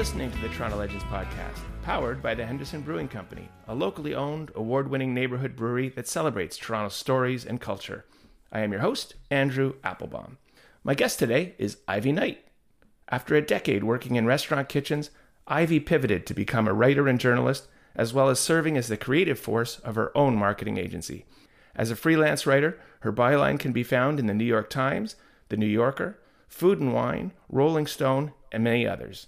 listening to the Toronto Legends podcast, powered by the Henderson Brewing Company, a locally owned, award winning neighborhood brewery that celebrates Toronto's stories and culture. I am your host, Andrew Applebaum. My guest today is Ivy Knight. After a decade working in restaurant kitchens, Ivy pivoted to become a writer and journalist, as well as serving as the creative force of her own marketing agency. As a freelance writer, her byline can be found in the New York Times, the New Yorker, Food and Wine, Rolling Stone, and many others.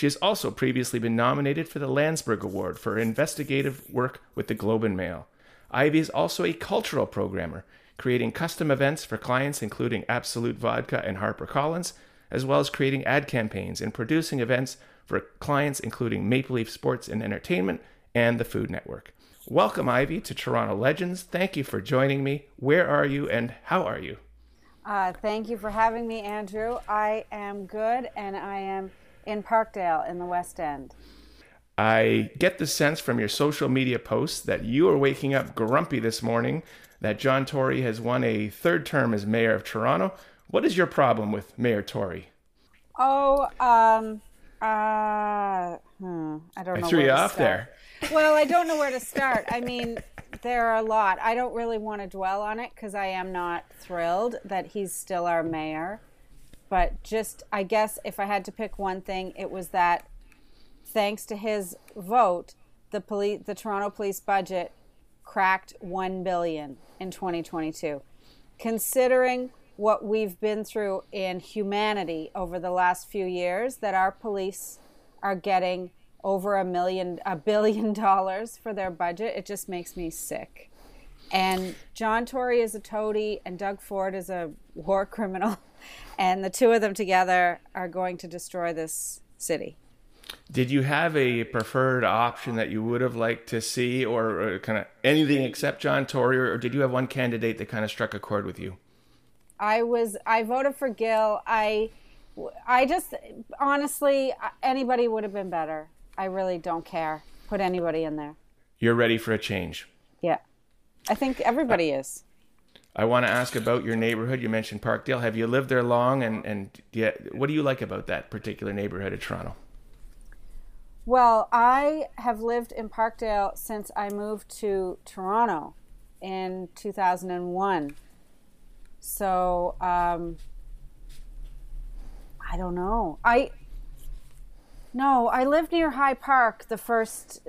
She has also previously been nominated for the Landsberg Award for her investigative work with the Globe and Mail. Ivy is also a cultural programmer, creating custom events for clients including Absolut Vodka and HarperCollins, as well as creating ad campaigns and producing events for clients including Maple Leaf Sports and Entertainment and the Food Network. Welcome, Ivy, to Toronto Legends. Thank you for joining me. Where are you and how are you? Uh, thank you for having me, Andrew. I am good and I am in Parkdale in the West End. I get the sense from your social media posts that you are waking up grumpy this morning that John Tory has won a third term as mayor of Toronto. What is your problem with Mayor Tory? Oh, um, uh, hmm, I don't I know. threw where you to off start. there. Well, I don't know where to start. I mean, there are a lot. I don't really want to dwell on it because I am not thrilled that he's still our mayor. But just, I guess, if I had to pick one thing, it was that thanks to his vote, the police, the Toronto police budget cracked one billion in 2022. Considering what we've been through in humanity over the last few years, that our police are getting over a million, a billion dollars for their budget, it just makes me sick. And John Tory is a toady, and Doug Ford is a war criminal, and the two of them together are going to destroy this city. Did you have a preferred option that you would have liked to see, or, uh, or kind of anything except John Tory, or did you have one candidate that kind of struck a chord with you? I was I voted for Gil. I I just honestly uh, anybody would have been better. I really don't care. Put anybody in there. You're ready for a change. Yeah. I think everybody is. I want to ask about your neighborhood. You mentioned Parkdale. Have you lived there long? And and yeah, what do you like about that particular neighborhood of Toronto? Well, I have lived in Parkdale since I moved to Toronto in 2001. So, um, I don't know. I no, I lived near High Park the first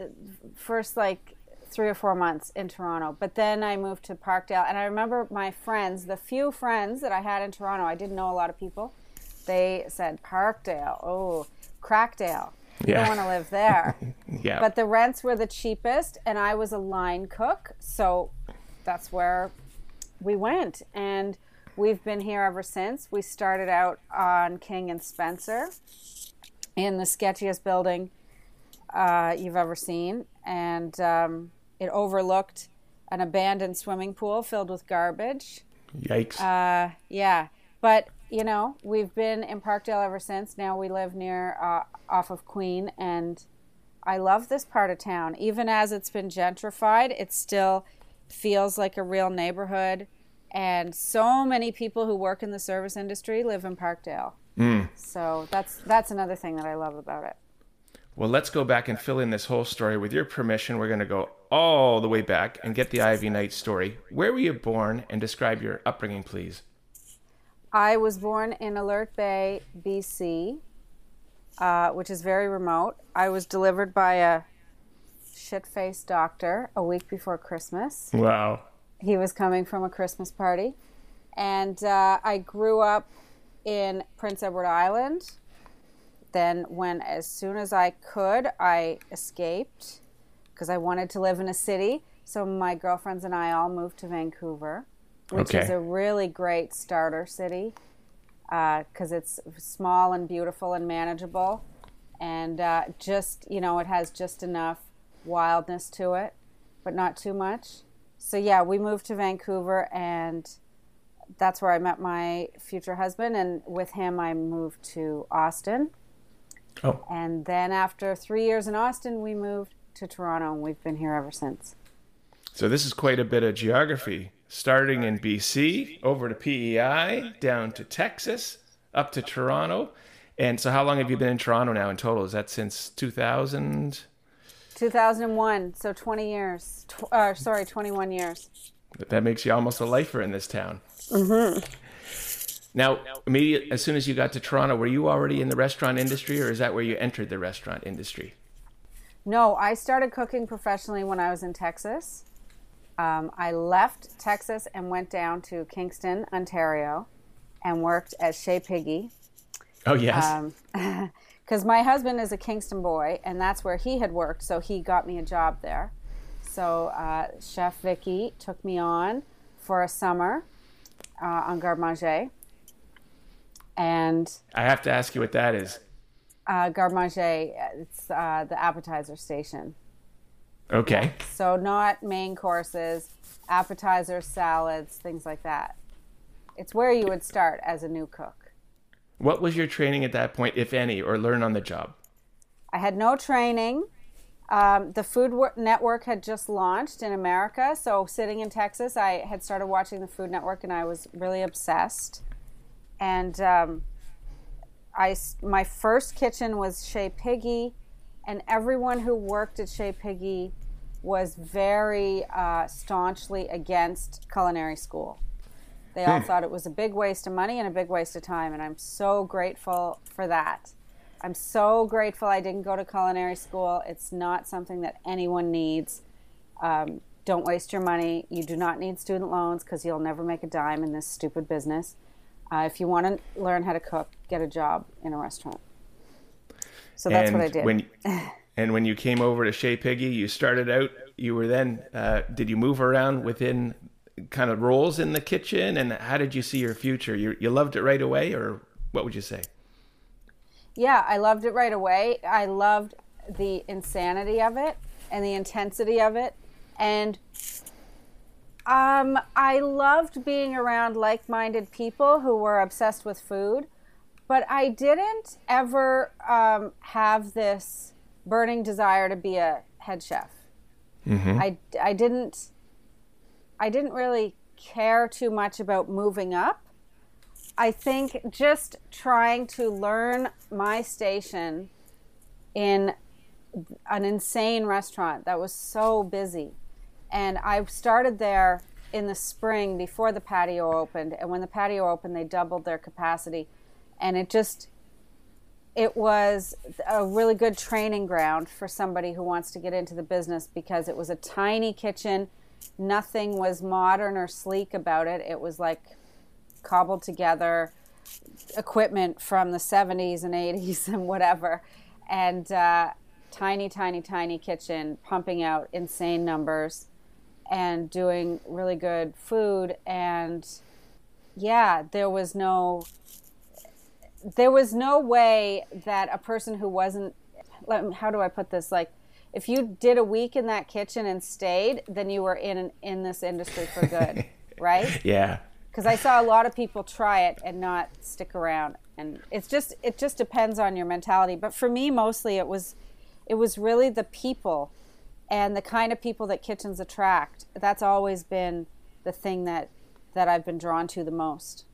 first like three or four months in Toronto, but then I moved to Parkdale, and I remember my friends, the few friends that I had in Toronto. I didn't know a lot of people. They said Parkdale, oh, Crackdale. You Yeah. don't want to live there. Yeah. But the rents were the cheapest, and I was a line cook, so that's where we went. And we've been here ever since. We started out on King and Spencer in the sketchiest building uh, you've ever seen, and um, it overlooked an abandoned swimming pool filled with garbage. Yikes. Uh, yeah, but you know we've been in Parkdale ever since. Now we live near uh, off of Queen, and I love this part of town. Even as it's been gentrified, it still feels like a real neighborhood. And so many people who work in the service industry live in Parkdale. So that's that's another thing that I love about it. Well, let's go back and fill in this whole story. With your permission, we're going to go all the way back and get the Ivy Knight story. Where were you born and describe your upbringing, please? I was born in Alert Bay, BC, uh, which is very remote. I was delivered by a shit faced doctor a week before Christmas. Wow. He was coming from a Christmas party. And uh, I grew up in Prince Edward Island. Then, when as soon as I could, I escaped because I wanted to live in a city. So, my girlfriends and I all moved to Vancouver, which is a really great starter city because it's small and beautiful and manageable. And uh, just, you know, it has just enough wildness to it, but not too much. So, yeah, we moved to Vancouver and that's where I met my future husband. And with him, I moved to Austin. Oh, And then after three years in Austin, we moved to Toronto and we've been here ever since. so this is quite a bit of geography. Starting in BC, over to PEI, down to Texas, up to Toronto. And so, how long have you been in Toronto now in total? Is that since 2000? 2001, so 20 years. Tw- uh, sorry, 21 years. That makes you almost a lifer in this town. Mm-hmm. Now, immediately as soon as you got to Toronto, were you already in the restaurant industry, or is that where you entered the restaurant industry? No, I started cooking professionally when I was in Texas. Um, I left Texas and went down to Kingston, Ontario, and worked at Chez Piggy. Oh yes. Because um, my husband is a Kingston boy, and that's where he had worked, so he got me a job there. So uh, Chef Vicky took me on for a summer uh, on Garde Manger. And I have to ask you what that is. Uh, Garde Manger, it's uh, the appetizer station. Okay. So not main courses, appetizers, salads, things like that. It's where you would start as a new cook. What was your training at that point, if any, or learn on the job? I had no training. Um, the Food Network had just launched in America. So, sitting in Texas, I had started watching the Food Network and I was really obsessed. And um, I, my first kitchen was Chez Piggy, and everyone who worked at Chez Piggy was very uh, staunchly against culinary school. They all hmm. thought it was a big waste of money and a big waste of time, and I'm so grateful for that. I'm so grateful I didn't go to culinary school. It's not something that anyone needs. Um, don't waste your money. You do not need student loans because you'll never make a dime in this stupid business. Uh, if you want to learn how to cook, get a job in a restaurant. So that's and what I did. When, and when you came over to Chez Piggy, you started out. You were then. Uh, did you move around within kind of roles in the kitchen, and how did you see your future? You you loved it right away, or what would you say? Yeah, I loved it right away. I loved the insanity of it and the intensity of it, and um, I loved being around like minded people who were obsessed with food, but I didn't ever um, have this burning desire to be a head chef. Mm-hmm. I, I didn't I didn't really care too much about moving up. I think just trying to learn my station in an insane restaurant that was so busy and I started there in the spring before the patio opened. And when the patio opened, they doubled their capacity. And it just, it was a really good training ground for somebody who wants to get into the business because it was a tiny kitchen. Nothing was modern or sleek about it. It was like cobbled together equipment from the 70s and 80s and whatever. And uh, tiny, tiny, tiny kitchen pumping out insane numbers and doing really good food. And yeah there was no there was no way that a person who wasn't how do i put this? Like if you did a week in that kitchen and stayed then you were in in this industry for good right? Yeah. Because i saw a lot of people try it and not stick around. And it's just it just depends on your mentality. But for me mostly it was it was really the people and the kind of people that kitchens attract. That's always been the thing that that I've been drawn to the most.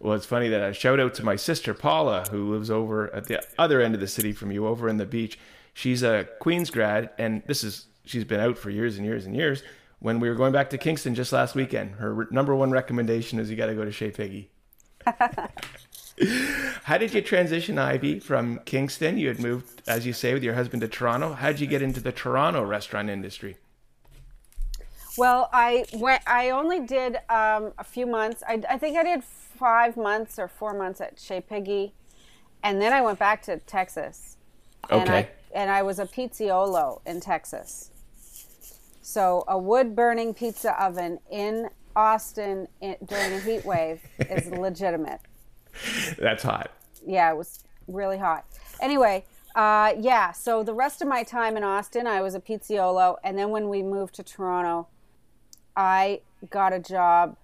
Well, it's funny that I shout out to my sister Paula, who lives over at the other end of the city from you, over in the beach. She's a Queens grad, and this is she's been out for years and years and years. When we were going back to Kingston just last weekend, her number one recommendation is you got to go to Chez Piggy. How did you transition, Ivy, from Kingston? You had moved, as you say, with your husband to Toronto. How did you get into the Toronto restaurant industry? Well, I went. I only did um, a few months. I, I, think I did five months or four months at Chez Piggy, and then I went back to Texas. Okay. And I, and I was a pizziolo in Texas. So a wood burning pizza oven in Austin in, during a heat wave is legitimate. That's hot. Yeah, it was really hot. Anyway, uh, yeah, so the rest of my time in Austin, I was a pizziolo. And then when we moved to Toronto, I got a job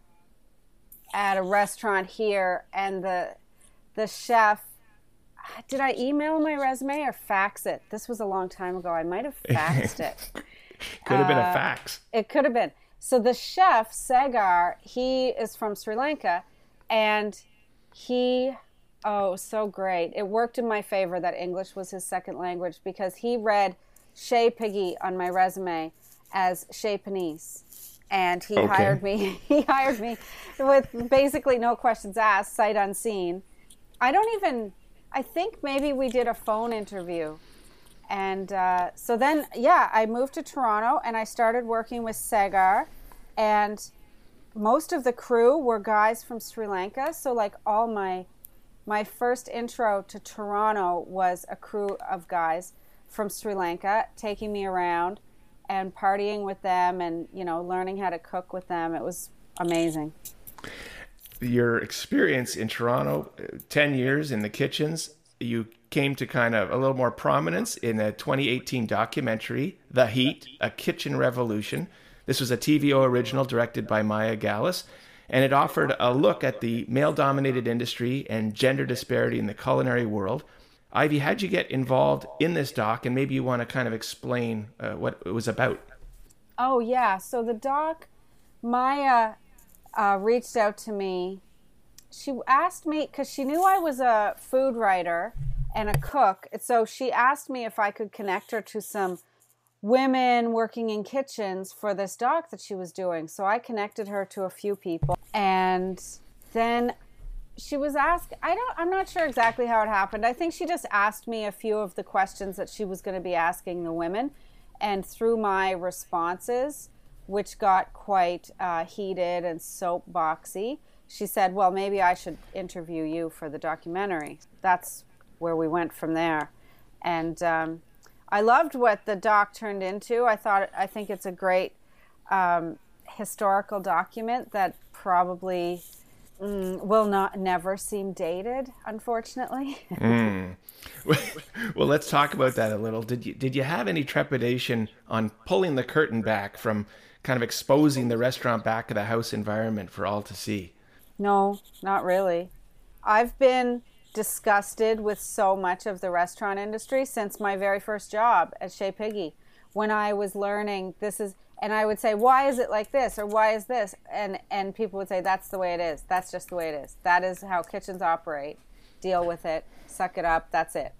at a restaurant here. And the, the chef, did I email my resume or fax it? This was a long time ago. I might have faxed it. could have uh, been a uh, fax. It could have been. So the chef, Sagar, he is from Sri Lanka. And he Oh, so great. It worked in my favor that English was his second language because he read Chez Piggy on my resume as Chez Panisse. And he Okay. hired me. He hired me with basically no questions asked, sight unseen. I don't even, I think maybe we did a phone interview. And uh, so then, yeah, I moved to Toronto and I started working with Sagar And most of the crew were guys from Sri Lanka. So, like, all my my first intro to Toronto was a crew of guys from Sri Lanka taking me around and partying with them and, you know, learning how to cook with them. It was amazing. Your experience in Toronto, uh, 10 years in the kitchens, you came to kind of a little more prominence in a 2018 documentary, The Heat, A Kitchen Revolution. This was a TVO original directed by Maya Gallus, and it offered a look at the male dominated industry and gender disparity in the culinary world. Ivy, how'd you get involved in this doc? And maybe you want to kind of explain uh, what it was about. Oh, yeah. So the doc, Maya uh, reached out to me. She asked me, because she knew I was a food writer and a cook. So she asked me if I could connect her to some women working in kitchens for this doc that she was doing. So I connected her to a few people. And then she was asked i don't i'm not sure exactly how it happened i think she just asked me a few of the questions that she was going to be asking the women and through my responses which got quite uh, heated and soapboxy she said well maybe i should interview you for the documentary that's where we went from there and um, i loved what the doc turned into i thought i think it's a great um, historical document that probably mm, will not never seem dated unfortunately well, let's talk about that a little. Did you did you have any trepidation on pulling the curtain back from kind of exposing the restaurant back of the house environment for all to see? no not really i've been disgusted with so much of the restaurant industry since my very first job at Chez Piggy when i was learning this is and i would say why is it like this or why is this? And and people would say that's the way it is. That's just the way it is. That is how kitchens operate. Deal with it. Suck it up. That's it.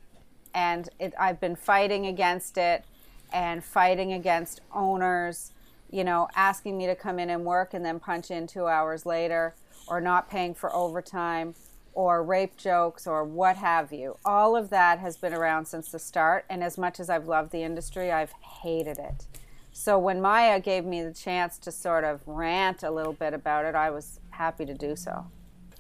And it, I've been fighting against it and fighting against owners, you know, asking me to come in and work and then punch in two hours later, or not paying for overtime, or rape jokes, or what have you. All of that has been around since the start, and as much as I've loved the industry, I've hated it. So when Maya gave me the chance to sort of rant a little bit about it, I was happy to do so.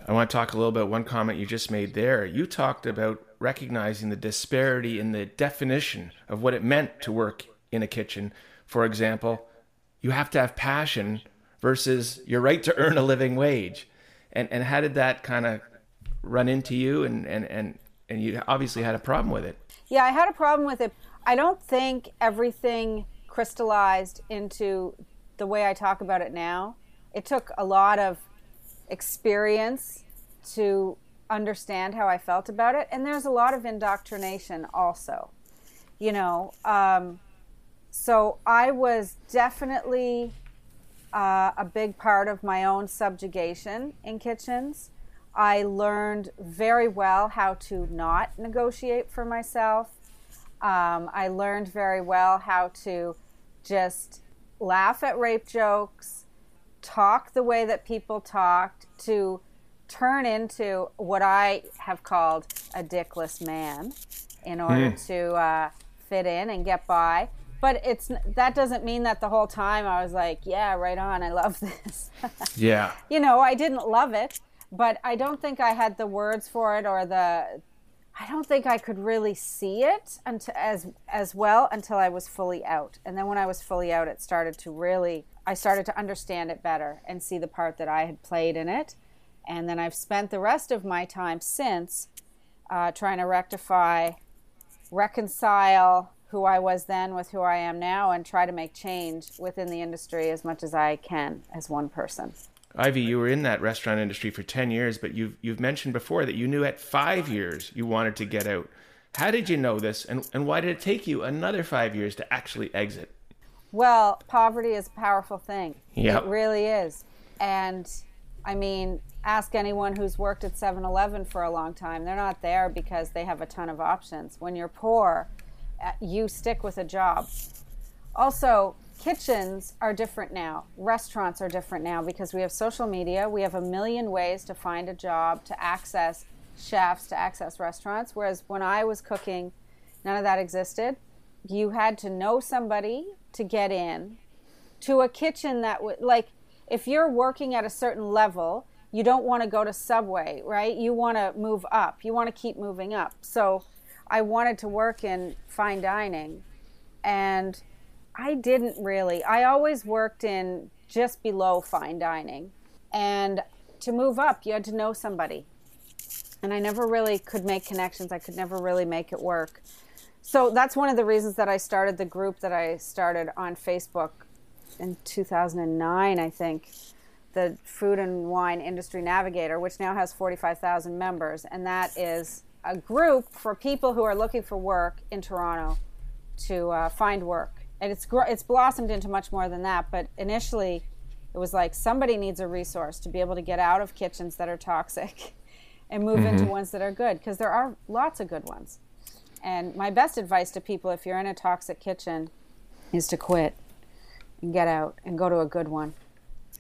I want to talk a little about one comment you just made there. You talked about recognizing the disparity in the definition of what it meant to work in a kitchen. For example, you have to have passion versus your right to earn a living wage. And and how did that kind of run into you and, and, and, and you obviously had a problem with it. Yeah, I had a problem with it. I don't think everything crystallized into the way I talk about it now. It took a lot of experience to understand how I felt about it, and there's a lot of indoctrination also. You know, um, so I was definitely uh, a big part of my own subjugation in kitchens. I learned very well how to not negotiate for myself. Um, I learned very well how to just laugh at rape jokes, talk the way that people talked, to turn into what I have called a dickless man in order to uh, fit in and get by. But it's that doesn't mean that the whole time I was like, yeah, right on, I love this. Yeah. you know, I didn't love it, but I don't think I had the words for it or the I don't think I could really see it until, as as well until I was fully out. And then when I was fully out, it started to really I started to understand it better and see the part that I had played in it. And then I've spent the rest of my time since uh, trying to rectify, reconcile who I was then with who I am now, and try to make change within the industry as much as I can as one person. Ivy, you were in that restaurant industry for 10 years, but you've, you've mentioned before that you knew at five years you wanted to get out. How did you know this, and, and why did it take you another five years to actually exit? Well, poverty is a powerful thing. Yep. It really is. And I mean, ask anyone who's worked at 7 Eleven for a long time. They're not there because they have a ton of options. When you're poor, uh, you stick with a job. Also, kitchens are different now. Restaurants are different now because we have social media. We have a million ways to find a job, to access chefs, to access restaurants. Whereas when I was cooking, none of that existed. You had to know somebody to get in to a kitchen that would, like, if you're working at a certain level, you don't want to go to Subway, right? You want to move up. You want to keep moving up. So I wanted to work in fine dining and I didn't really. I always worked in just below fine dining. And to move up, you had to know somebody. And I never really could make connections. I could never really make it work. So that's one of the reasons that I started the group that I started on Facebook in 2009, I think, the Food and Wine Industry Navigator, which now has 45,000 members. And that is a group for people who are looking for work in Toronto to uh, find work and it's it's blossomed into much more than that. But initially, it was like somebody needs a resource to be able to get out of kitchens that are toxic and move mm-hmm. into ones that are good because there are lots of good ones. And my best advice to people, if you're in a toxic kitchen, is to quit and get out and go to a good one.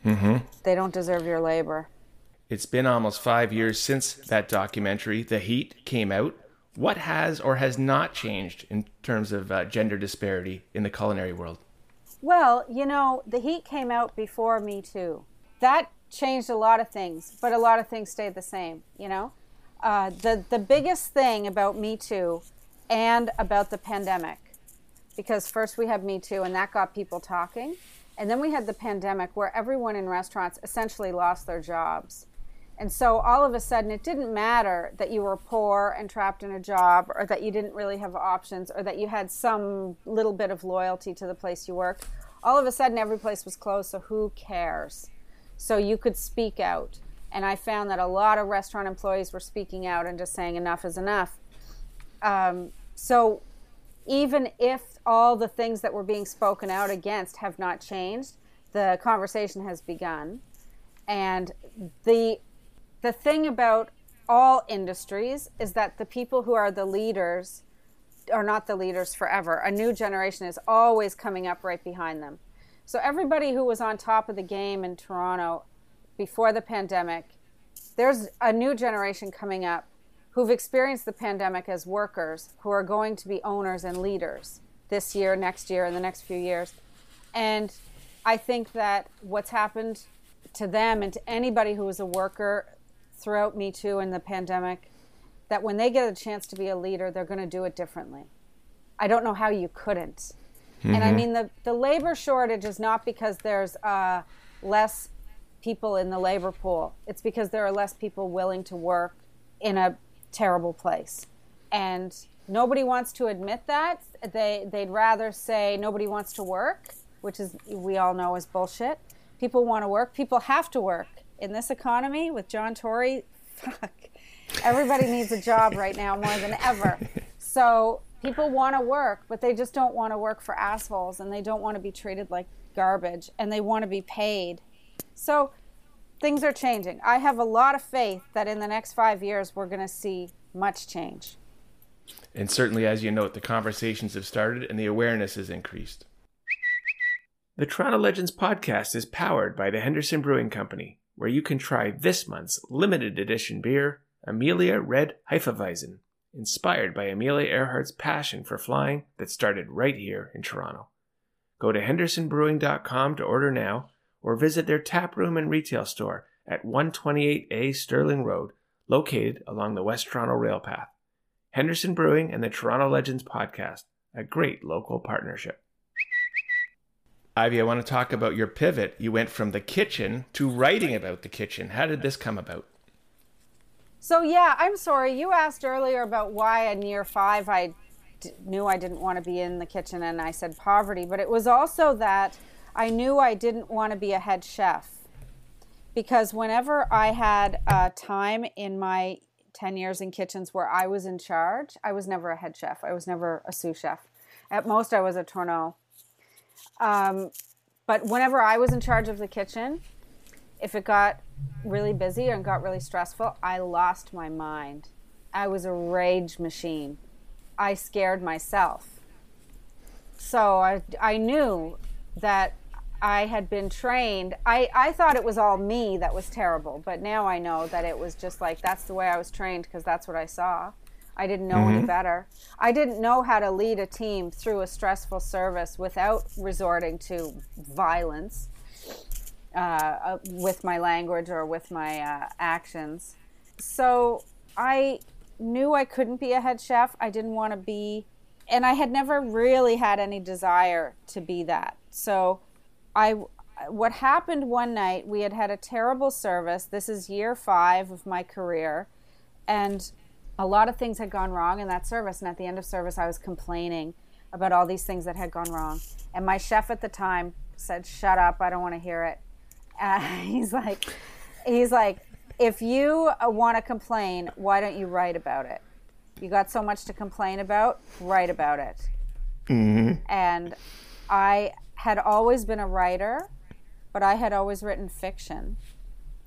Mm-hmm. They don't deserve your labor. It's been almost five years since that documentary, The Heat, came out what has or has not changed in terms of uh, gender disparity in the culinary world? Well, you know, the heat came out before Me Too. That changed a lot of things, but a lot of things stayed the same, you know? Uh, the, the biggest thing about Me Too and about the pandemic, because first we had Me Too and that got people talking, and then we had the pandemic where everyone in restaurants essentially lost their jobs. And so all of a sudden, it didn't matter that you were poor and trapped in a job, or that you didn't really have options, or that you had some little bit of loyalty to the place you worked. All of a sudden, every place was closed, so who cares? So you could speak out. And I found that a lot of restaurant employees were speaking out and just saying enough is enough. Um, so even if all the things that were being spoken out against have not changed, the conversation has begun. And the the thing about all industries is that the people who are the leaders are not the leaders forever. A new generation is always coming up right behind them. So everybody who was on top of the game in Toronto before the pandemic, there's a new generation coming up who've experienced the pandemic as workers who are going to be owners and leaders this year, next year, and the next few years. And I think that what's happened to them and to anybody who was a worker throughout Me Too and the pandemic that when they get a chance to be a leader, they're going to do it differently. I don't know how you couldn't. Mm-hmm. And I mm-hmm. mean, the, the labor shortage is not because there's uh, less people in the labor pool, it's because there are less people willing to work in a terrible place. And nobody wants to admit that. They, they'd rather say nobody wants to work, which is, we all know, is bullshit. People want to work, people have to work in this economy with John Tory, fuck, everybody needs a job right now more than ever. So people want to work, but they just don't want to work for assholes and they don't want to be treated like garbage and they want to be paid. So things are changing. I have a lot of faith that in the next five years we're going to see much change. And certainly, as you note, the conversations have started and the awareness has increased. The Toronto Legends podcast is powered by the Henderson Brewing Company where you can try this month's limited edition beer, Amelia Red Hefeweizen, inspired by Amelia Earhart's passion for flying that started right here in Toronto. Go to hendersonbrewing.com to order now or visit their tap room and retail store at 128A Sterling Road, located along the West Toronto Rail Path. Henderson Brewing and the Toronto Legends podcast, a great local partnership. Ivy, I want to talk about your pivot. You went from the kitchen to writing about the kitchen. How did this come about? So, yeah, I'm sorry. You asked earlier about why in year five I d- knew I didn't want to be in the kitchen, and I said poverty. But it was also that I knew I didn't want to be a head chef. Because whenever I had a time in my 10 years in kitchens where I was in charge, I was never a head chef. I was never a sous chef. At most, I was a tournant. Um, but whenever I was in charge of the kitchen, if it got really busy and got really stressful, I lost my mind. I was a rage machine. I scared myself. So I, I knew that I had been trained. I, I thought it was all me that was terrible, but now I know that it was just like that's the way I was trained because that's what I saw. I didn't know mm-hmm. any better. I didn't know how to lead a team through a stressful service without resorting to violence uh, uh, with my language or with my uh, actions. So I knew I couldn't be a head chef. I didn't want to be, and I had never really had any desire to be that. So I what happened one night we had had a terrible service this is year five of my career and a lot of things had gone wrong in that service and at the end of service i was complaining about all these things that had gone wrong and my chef at the time said shut up i don't want to hear it uh, he's like he's like if you want to complain why don't you write about it you got so much to complain about write about it mm-hmm. and i had always been a writer, but I had always written fiction.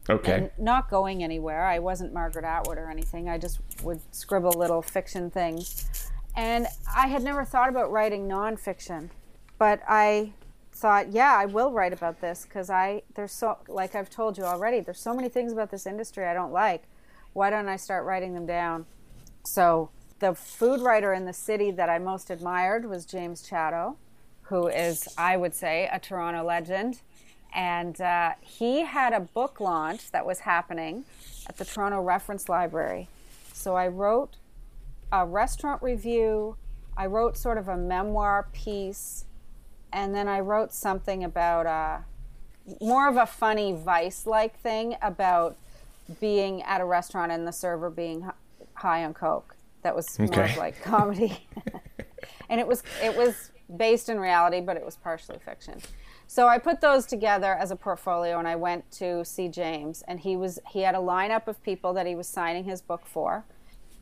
Okay. not going anywhere. I wasn't Margaret Atwood or anything. I just would scribble little fiction things. And I had never thought about writing nonfiction, but I thought, yeah, I will write about this because I there's so like I've told you already, there's so many things about this industry I don't like. Why don't I start writing them down? So the food writer in the city that I most admired was James Chatto who is, I would say, a Toronto legend. And uh, he had a book launch that was happening at the Toronto Reference Library. So I wrote a restaurant review, I wrote sort of a memoir piece, and then I wrote something about uh, more of a funny vice like thing about being at a restaurant and the server being high on coke. That was okay. more of like comedy. and it was it was based in reality, but it was partially fiction. So I put those together as a portfolio, and I went to see James, and he was he had a lineup of people that he was signing his book for,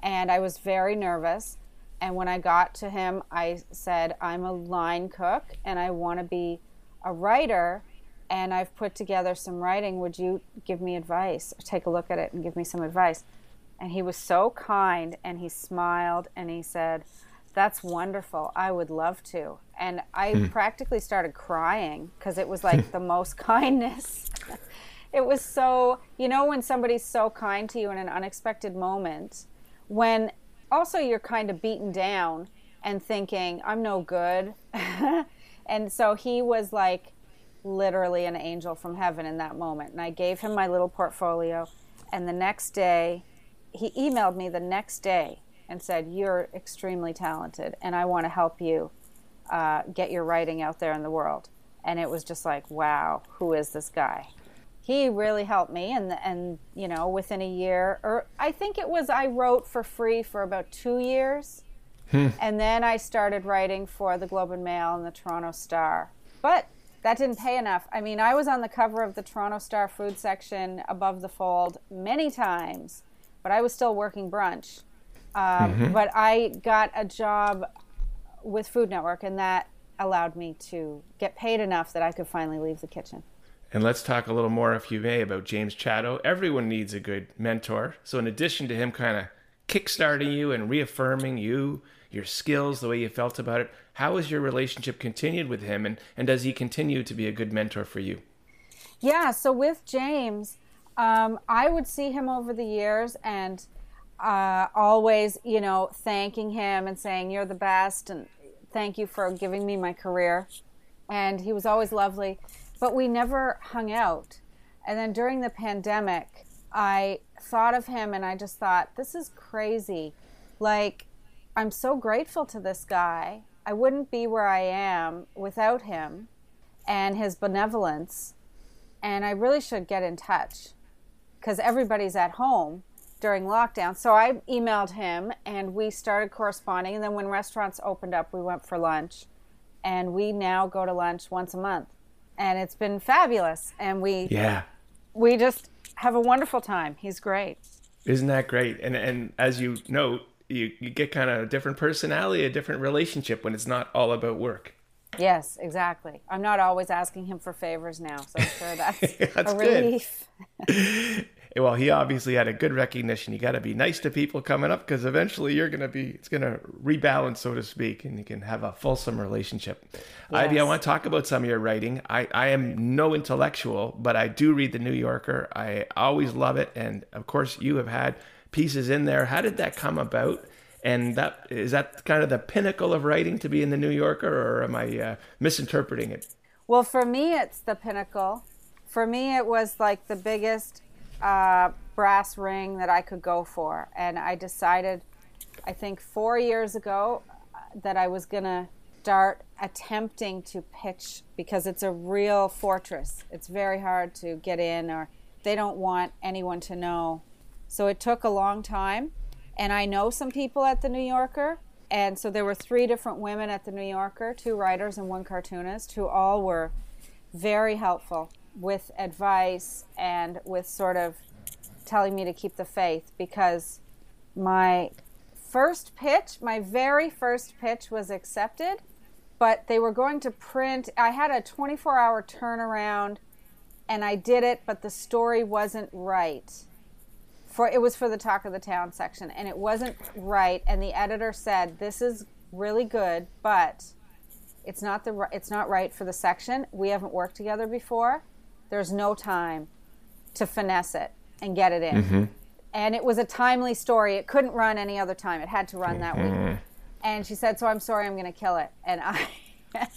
and I was very nervous. And when I got to him, I said, "I'm a line cook, and I want to be a writer." And I've put together some writing. Would you give me advice? Take a look at it and give me some advice. And he was so kind and he smiled and he said, that's wonderful. I would love to. And I mm. practically started crying because it was like the most kindness. it was so, you know, when somebody's so kind to you in an unexpected moment, when also you're kind of beaten down and thinking, I'm no good. and so he was like literally an angel from heaven in that moment. And I gave him my little portfolio. And the next day, he emailed me the next day and said, You're extremely talented, and I want to help you uh, get your writing out there in the world. And it was just like, Wow, who is this guy? He really helped me, and and you know, within a year, or I think it was, I wrote for free for about two years, hmm. and then I started writing for the Globe and Mail and the Toronto Star. But that didn't pay enough. I mean, I was on the cover of the Toronto Star food section above the fold many times, but I was still working brunch. Um, mm-hmm. But I got a job with Food Network, and that allowed me to get paid enough that I could finally leave the kitchen. And let's talk a little more, if you may, about James Chatto. Everyone needs a good mentor. So, in addition to him kind of kickstarting you and reaffirming you, your skills, the way you felt about it, how has your relationship continued with him? And, and does he continue to be a good mentor for you? Yeah, so with James, um, I would see him over the years and uh, always, you know, thanking him and saying, You're the best, and thank you for giving me my career. And he was always lovely, but we never hung out. And then during the pandemic, I thought of him and I just thought, This is crazy. Like, I'm so grateful to this guy. I wouldn't be where I am without him and his benevolence. And I really should get in touch because everybody's at home during lockdown. So I emailed him and we started corresponding. And then when restaurants opened up, we went for lunch. And we now go to lunch once a month. And it's been fabulous. And we Yeah. We just have a wonderful time. He's great. Isn't that great? And and as you know, you, you get kind of a different personality, a different relationship when it's not all about work. Yes, exactly. I'm not always asking him for favors now, so I'm sure that's, That's a relief. Well, he obviously had a good recognition. You got to be nice to people coming up because eventually you're going to be, it's going to rebalance, so to speak, and you can have a fulsome relationship. Ivy, I want to talk about some of your writing. I, I am no intellectual, but I do read The New Yorker. I always love it. And of course, you have had pieces in there. How did that come about? And that is that kind of the pinnacle of writing to be in The New Yorker, or am I uh, misinterpreting it? Well, for me, it's the pinnacle. For me, it was like the biggest uh, brass ring that I could go for. And I decided, I think four years ago, uh, that I was going to start attempting to pitch because it's a real fortress. It's very hard to get in, or they don't want anyone to know. So it took a long time. And I know some people at the New Yorker. And so there were three different women at the New Yorker, two writers and one cartoonist, who all were very helpful with advice and with sort of telling me to keep the faith because my first pitch, my very first pitch was accepted, but they were going to print. I had a 24 hour turnaround and I did it, but the story wasn't right. For it was for the talk of the town section and it wasn't right and the editor said this is really good, but it's not the it's not right for the section. We haven't worked together before. There's no time to finesse it and get it in. And it was a timely story. It couldn't run any other time. It had to run that week. And she said, "So I'm sorry, I'm going to kill it." And I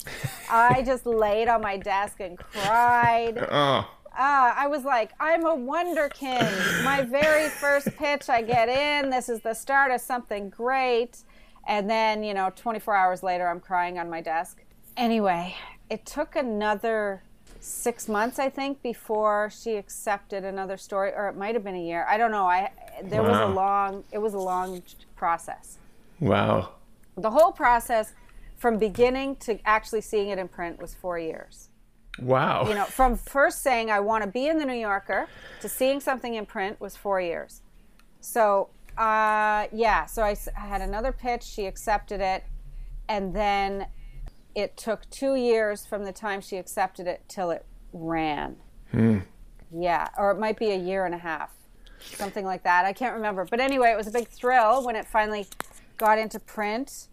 I just laid on my desk and cried. Oh, Ah, I was like, I'm a wonderkind. My very first pitch, I get in. This is the start of something great. And then, you know, 24 hours later, I'm crying on my desk. Anyway, it took another six months, I think, before she accepted another story, or it might have been a year. I don't know. I there was a long. It was a long process. wow. The whole process, from beginning to actually seeing it in print, was four years Wow. you know, from first saying I want to be in the New Yorker to seeing something in print was four years. So, uh, yeah, so I had another pitch. She accepted it, and then it took two years from the time she accepted it till it ran. Hmm. Yeah, or it might be a year and a half, something like that. I can't remember. But anyway, it was a big thrill when it finally got into print.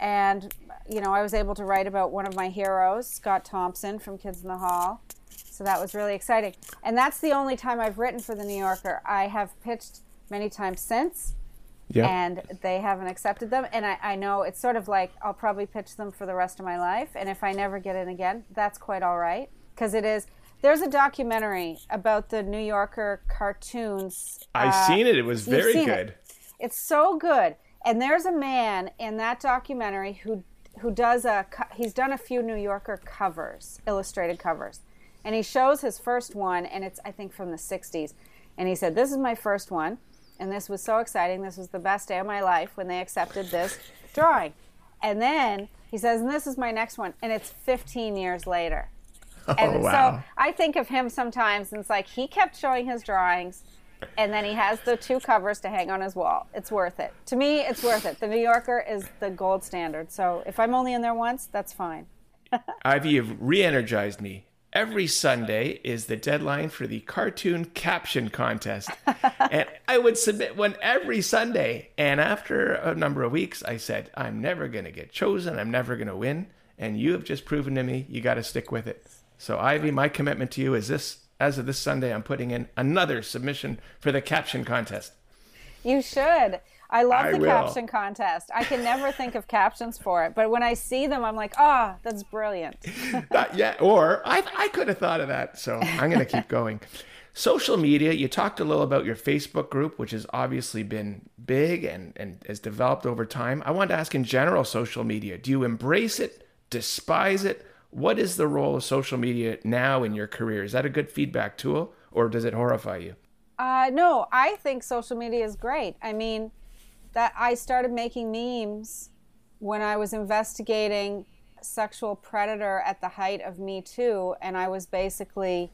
And, you know, I was able to write about one of my heroes, Scott Thompson from Kids in the Hall. So that was really exciting. And that's the only time I've written for the New Yorker. I have pitched many times since, yeah. and they haven't accepted them. And I, I know it's sort of like I'll probably pitch them for the rest of my life. And if I never get in again, that's quite all right. Because it is, there's a documentary about the New Yorker cartoons. I've uh, seen it. It was very good. it. It's so good. And there's a man in that documentary who who does a he's done a few New Yorker covers, illustrated covers. And he shows his first one and it's I think from the 60s. And he said, "This is my first one, and this was so exciting. This was the best day of my life when they accepted this drawing." And then he says, "And this is my next one." And it's 15 years later. Oh, and Oh, wow. so I think of him sometimes, and it's like he kept showing his drawings, and then he has the two covers to hang on his wall. It's worth it. To me, it's worth it. The New Yorker is the gold standard. So if I'm only in there once, that's fine. Ivy, you've re energized me. Every Sunday is the deadline for the cartoon caption contest. and I would submit one every Sunday. And after a number of weeks, I said, I'm never going to get chosen. I'm never going to win. And you have just proven to me you got to stick with it. So, Ivy, my commitment to you is this as of this Sunday, I'm putting in another submission for the caption contest. You should. I love I the will. caption contest. I can never think of captions for it, but when I see them, I'm like, ah, that's brilliant. Not yet. Or I, I could have thought of that. So I'm going to keep going. Social media, you talked a little about your Facebook group, which has obviously been big and, and has developed over time. I wanted to ask in general social media, do you embrace it, despise it? What is the role of social media now in your career? Is that a good feedback tool or does it horrify you? Uh, no, I think social media is great. I mean, that I started making memes when I was investigating sexual predator at the height of Me Too, and I was basically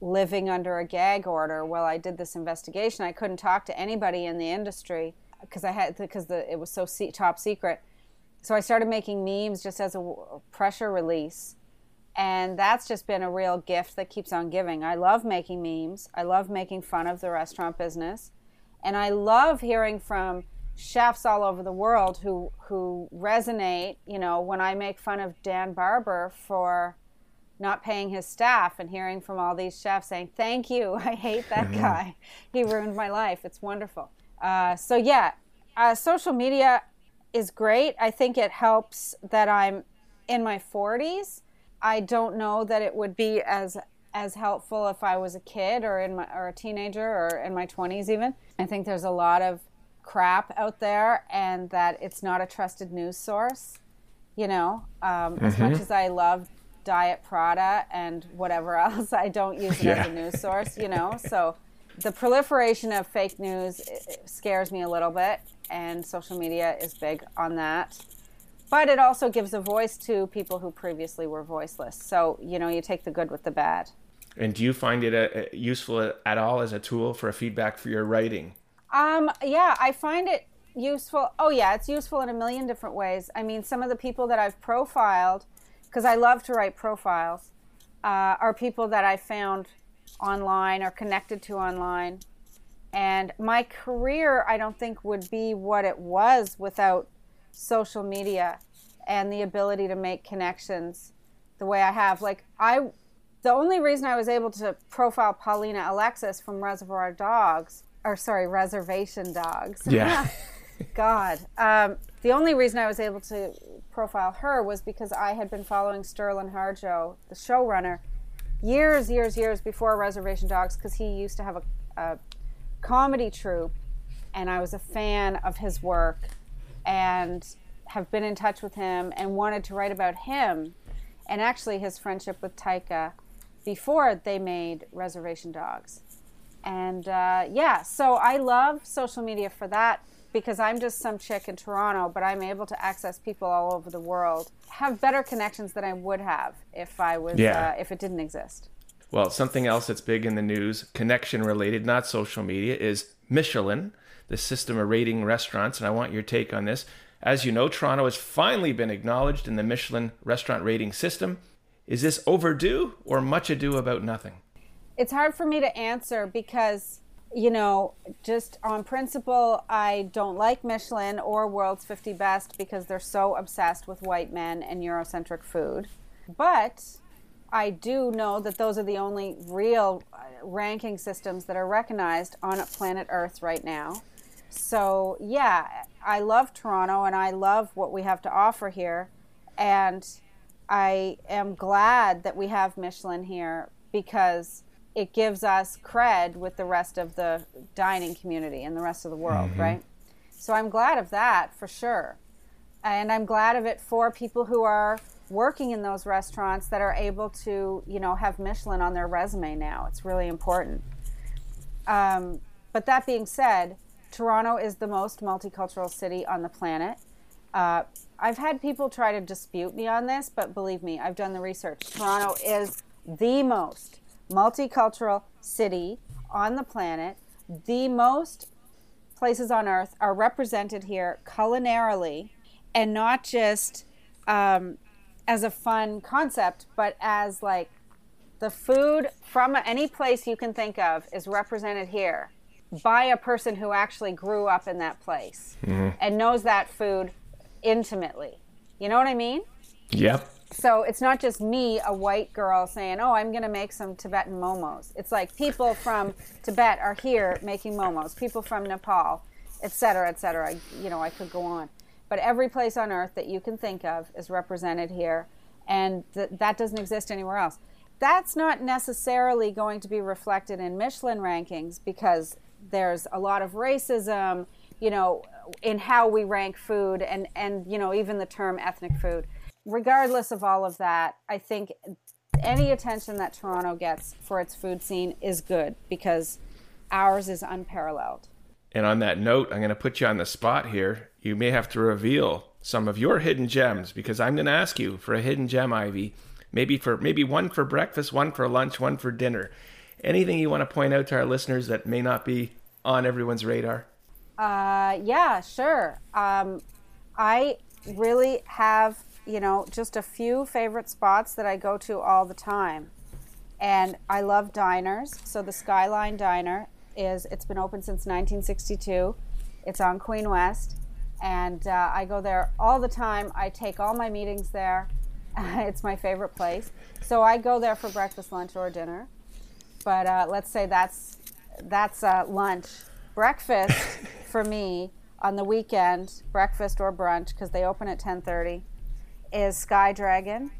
living under a gag order while I did this investigation. I couldn't talk to anybody in the industry because I had because the, it was so top secret. so I started making memes just as a pressure release. And that's just been a real gift that keeps on giving. I love making memes. I love making fun of the restaurant business. And I love hearing from chefs all over the world who who resonate, you know, when I make fun of Dan Barber for not paying his staff and hearing from all these chefs saying, Thank you. I hate that guy. He ruined my life. It's wonderful. Uh, so, yeah, uh, social media is great. I think it helps that I'm in my 40s. I don't know that it would be as as helpful if I was a kid or in my or a teenager or in my 20s even. I think there's a lot of crap out there and that it's not a trusted news source. You know, um, mm-hmm. as much mm-hmm. as I love Diet Prada and whatever else, I don't use it yeah. as a news source. You know, so the proliferation of fake news scares me a little bit, and social media is big on that. But it also gives a voice to people who previously were voiceless. So, you know, you take the good with the bad. And do you find it a, uh, a useful at all as a tool for feedback for your writing? Um, yeah, I find it useful. Oh, yeah, it's useful in a million different ways. I mean, some of the people that I've profiled, because I love to write profiles, uh, are people that I found online or connected to online. And my career, I don't think, would be what it was without social media and the ability to make connections the way I have. Like, I, the only reason I was able to profile Paulina Alexis from Reservoir Dogs, or sorry, Reservation Dogs. Yeah. God. Um, the only reason I was able to profile her was because I had been following Sterlin Harjo, the showrunner, years, years, years before Reservation Dogs because he used to have a, a, comedy troupe, and I was a fan of his work, and have been in touch with him and wanted to write about him, and actually his friendship with Taika before they made Reservation Dogs, and uh, yeah, so I love social media for that because I'm just some chick in Toronto, but I'm able to access people all over the world, have better connections than I would have if I was yeah. uh, if it didn't exist. Well, something else that's big in the news, connection related, not social media, is Michelin, the system of rating restaurants, and I want your take on this. As you know, Toronto has finally been acknowledged in the Michelin restaurant rating system. Is this overdue or much ado about nothing? It's hard for me to answer because you know, just on principle, I don't like Michelin or World's 50 Best because they're so obsessed with white men and Eurocentric food. But I do know that those are the only real uh, ranking systems that are recognized on planet Earth right now. So, yeah, I love Toronto and I love what we have to offer here. And I am glad that we have Michelin here because it gives us cred with the rest of the dining community and the rest of the world, mm-hmm. right? So I'm glad of that for sure. And I'm glad of it for people who are working in those restaurants that are able to, you know, have Michelin on their resume now. It's really important. Um, but that being said, Toronto is the most multicultural city on the planet. Uh, I've had people try to dispute me on this, but believe me, I've done the research. Toronto is the most multicultural city on the planet. The most places on earth are represented here culinarily and not just um, as a fun concept, but as like the food from any place you can think of is represented here by a person who actually grew up in that place mm-hmm. and knows that food intimately. You know what I mean? Yep so it's not just me, a white girl, saying, "Oh, I'm going to make some Tibetan momos." It's like people from Tibet are here making momos. People from Nepal, et cetera, et cetera. You know, I could go on, but every place on earth that you can think of is represented here, and th- that doesn't exist anywhere else. That's not necessarily going to be reflected in Michelin rankings because there's a lot of racism, you know, in how we rank food, and and you know, even the term ethnic food regardless of all of that, I think any attention that Toronto gets for its food scene is good because ours is unparalleled. And on that note, I'm going to put you on the spot here. You may have to reveal some of your hidden gems because I'm going to ask you for a hidden gem, Ivy. Maybe for maybe one for breakfast, one for lunch, one for dinner. Anything you want to point out to our listeners that may not be on everyone's radar? Uh, yeah, sure. Um, I really have, you know, just a few favorite spots that I go to all the time. And I love diners. So the Skyline Diner is, it's been open since 1962. It's on Queen West. And uh, I go there all the time. I take all my meetings there. it's my favorite place. So I go there for breakfast, lunch, or dinner. But uh, let's say that's that's uh, lunch. Breakfast for me on the weekend, breakfast or brunch, because they open at 10:30, is Sky Dragon,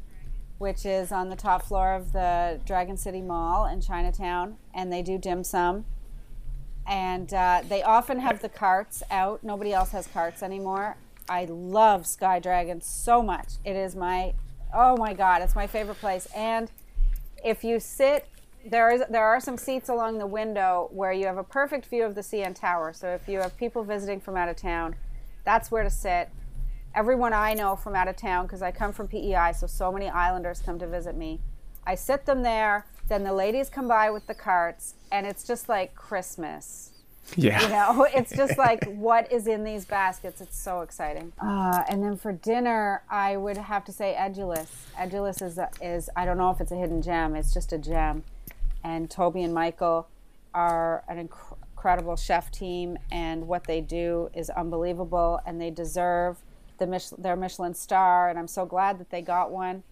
which is on the top floor of the Dragon City Mall in Chinatown, and they do dim sum. And uh, they often have the carts out. Nobody else has carts anymore. I love Sky Dragon so much. It is my, oh my God, it's my favorite place. And if you sit there is there are some seats along the window where you have a perfect view of the CN Tower. So if you have people visiting from out of town, that's where to sit. Everyone I know from out of town, because I come from PEI, so so many Islanders come to visit me. I sit them there. Then the ladies come by with the carts, and it's just like Christmas. Yeah. You know, it's just like what is in these baskets. It's so exciting. Uh, and then for dinner, I would have to say Edulis. Edulis is a, is I don't know if it's a hidden gem. It's just a gem and Toby and Michael are an inc- incredible chef team, and what they do is unbelievable, and they deserve the Mich- their Michelin star, and I'm so glad that they got one.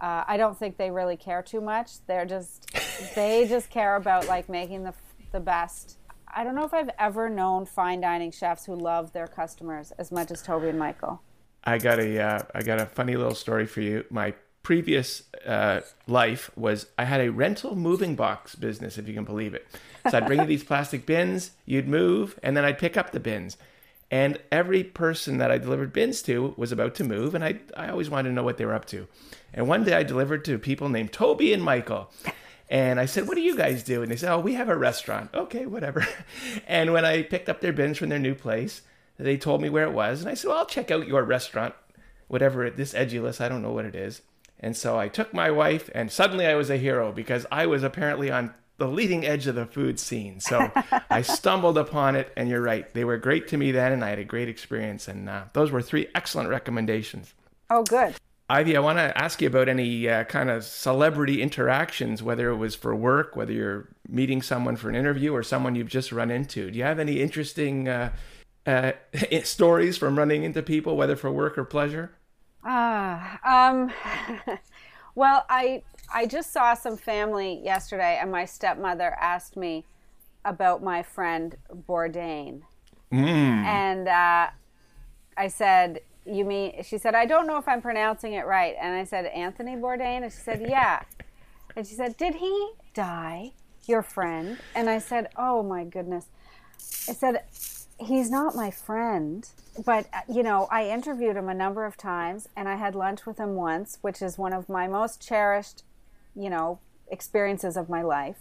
Uh, I don't think they really care too much. They're just they just care about like making the the best. I don't know if I've ever known fine dining chefs who love their customers as much as Toby and Michael. I got a uh, I got a funny little story for you. My previous uh, life was I had a rental moving box business, if you can believe it. So I'd bring you these plastic bins, you'd move, and then I'd pick up the bins. And every person that I delivered bins to was about to move, and I, I always wanted to know what they were up to. And one day I delivered to people named Toby and Michael. And I said, What do you guys do? And they said, Oh, we have a restaurant. Okay, whatever. And when I picked up their bins from their new place, they told me where it was. And I said, Well, I'll check out your restaurant, whatever it, this Edulis, I don't know what it is. And so I took my wife, and suddenly I was a hero because I was apparently on the leading edge of the food scene. So I stumbled upon it, and you're right. They were great to me then, and I had a great experience. And uh, those were three excellent recommendations. Oh, good. Ivy, I want to ask you about any uh, kind of celebrity interactions, whether it was for work, whether you're meeting someone for an interview, or someone you've just run into. Do you have any interesting uh, uh stories from running into people, whether for work or pleasure? Ah, um, well, I I just saw some family yesterday, and my stepmother asked me about my friend Bourdain, mm. and uh, I said, "You mean?" She said, "I don't know if I'm pronouncing it right," and I said, "Anthony Bourdain," and she said, "Yeah," and she said, "Did he die?" Your friend, and I said, "Oh my goodness," I said he's not my friend, but uh, you know, I interviewed him a number of times and I had lunch with him once, which is one of my most cherished, you know, experiences of my life.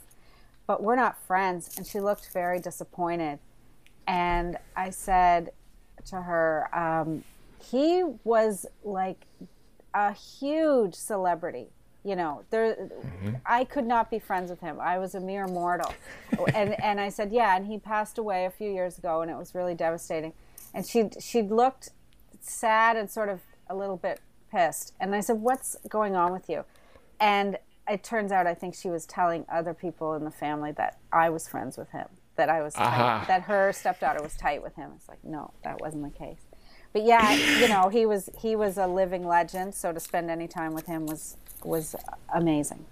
But we're not friends. And she looked very disappointed. And I said to her, um, he was like a huge celebrity you know there mm-hmm. i could not be friends with him. I was a mere mortal. And and i said yeah and he passed away a few years ago and it was really devastating. And she she looked sad and sort of a little bit pissed. And i said what's going on with you? And it turns out i think she was telling other people in the family that i was friends with him that i was uh-huh. tight, that her stepdaughter was tight with him. It's like no that wasn't the case. But yeah you know he was he was a living legend. So to spend any time with him was was amazing.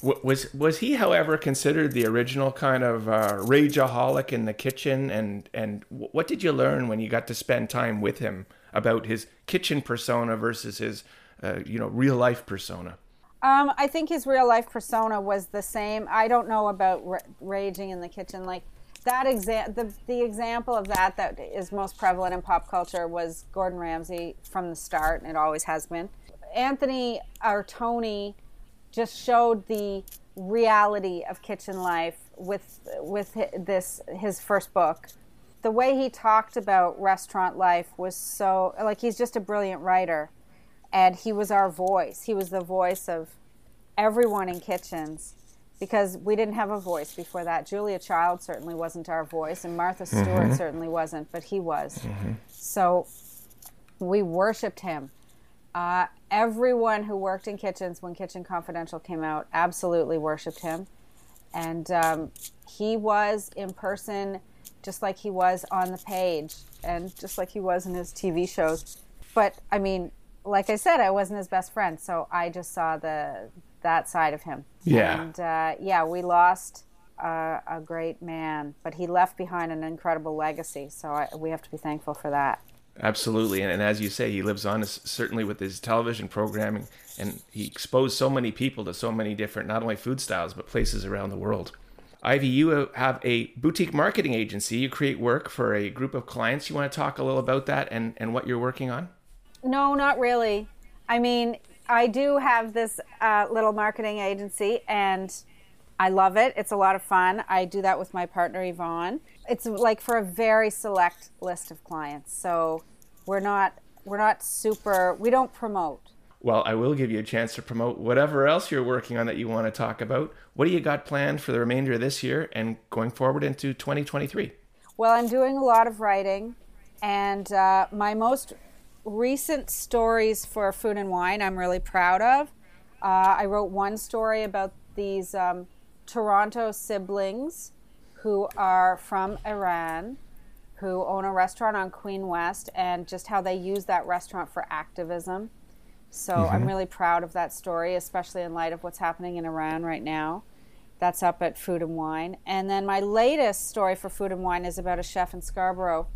Was was he, however, considered the original kind of uh, rageaholic in the kitchen? And and what did you learn when you got to spend time with him about his kitchen persona versus his, uh, you know, real life persona? Um, I think his real life persona was the same. I don't know about r- raging in the kitchen. Like that exa- the the example of that that is most prevalent in pop culture was Gordon Ramsay from the start, and it always has been. Anthony or Tony just showed the reality of kitchen life with with this his first book. The way he talked about restaurant life was so like he's just a brilliant writer and he was our voice. He was the voice of everyone in kitchens because we didn't have a voice before that. Julia Child certainly wasn't our voice and Martha Stewart mm-hmm. certainly wasn't, but he was. Mm-hmm. So We worshipped him. Uh, everyone who worked in kitchens when Kitchen Confidential came out absolutely worshipped him. And um, he was in person just like he was on the page and just like he was in his TV shows. But I mean, like I said, I wasn't his best friend, so I just saw the that side of him. Yeah. And uh, yeah, we lost uh, a great man, but he left behind an incredible legacy. So I, we have to be thankful for that. Absolutely, and, and as you say, he lives on certainly with his television programming, and he exposed so many people to so many different, not only food styles but places around the world. Ivy, you have a boutique marketing agency. You create work for a group of clients. You want to talk a little about that and, and what you're working on? No, not really. I mean, I do have this uh, little marketing agency, and I love it. It's a lot of fun. I do that with my partner Yvonne. It's like for a very select list of clients. So we're not we're not super. We don't promote. Well, I will give you a chance to promote whatever else you're working on that you want to talk about. What do you got planned for the remainder of this year and going forward into 2023? Well, I'm doing a lot of writing, and uh, my most recent stories for Food and Wine I'm really proud of. Uh, I wrote one story about these um, Toronto siblings who are from Iran who own a restaurant on Queen West and just how they use that restaurant for activism. So mm-hmm. I'm really proud of that story, especially in light of what's happening in Iran right now. That's up at Food and Wine. And then my latest story for Food and Wine is about a chef in Scarborough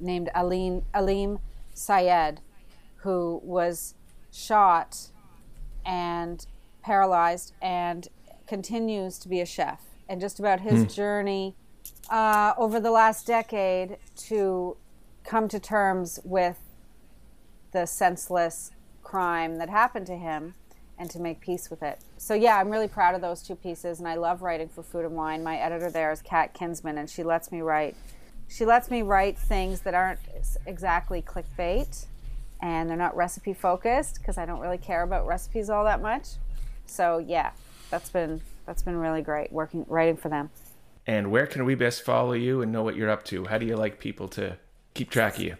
named Aline, Aleem Sayed, who was shot and paralyzed and continues to be a chef and just about his mm. journey uh, over the last decade to come to terms with the senseless crime that happened to him and to make peace with it. So yeah, I'm really proud of those two pieces and I love writing for Food and Wine. My editor there is Kat Kinsman and she lets me write she lets me write things that aren't exactly clickbait and they're not recipe focused because I don't really care about recipes all that much. So yeah, that's been that's been really great working writing for them. And where can we best follow you and know what you're up to? How do you like people to keep track of you?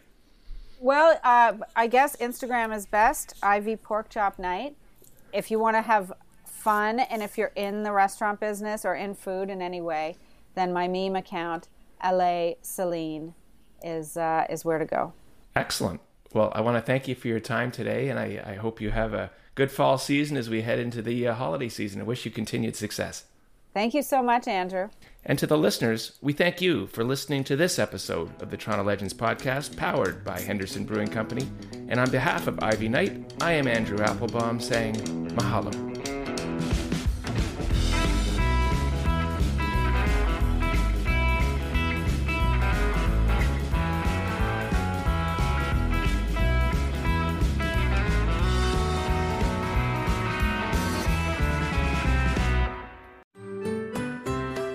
Well, uh, I guess Instagram is best. Ivy Pork Chop Knight. If you want to have fun and if you're in the restaurant business or in food in any way, then my meme account, LA Celine, is uh, is where to go. Excellent. Well, I want to thank you for your time today, and I, I hope you have a good fall season as we head into the uh, holiday season. I wish you continued success. Thank you so much, Andrew. And to the listeners, we thank you for listening to this episode of the Toronto Legends podcast powered by Henderson Brewing Company. And on behalf of Ivy Knight, I am Andrew Applebaum saying mahalo.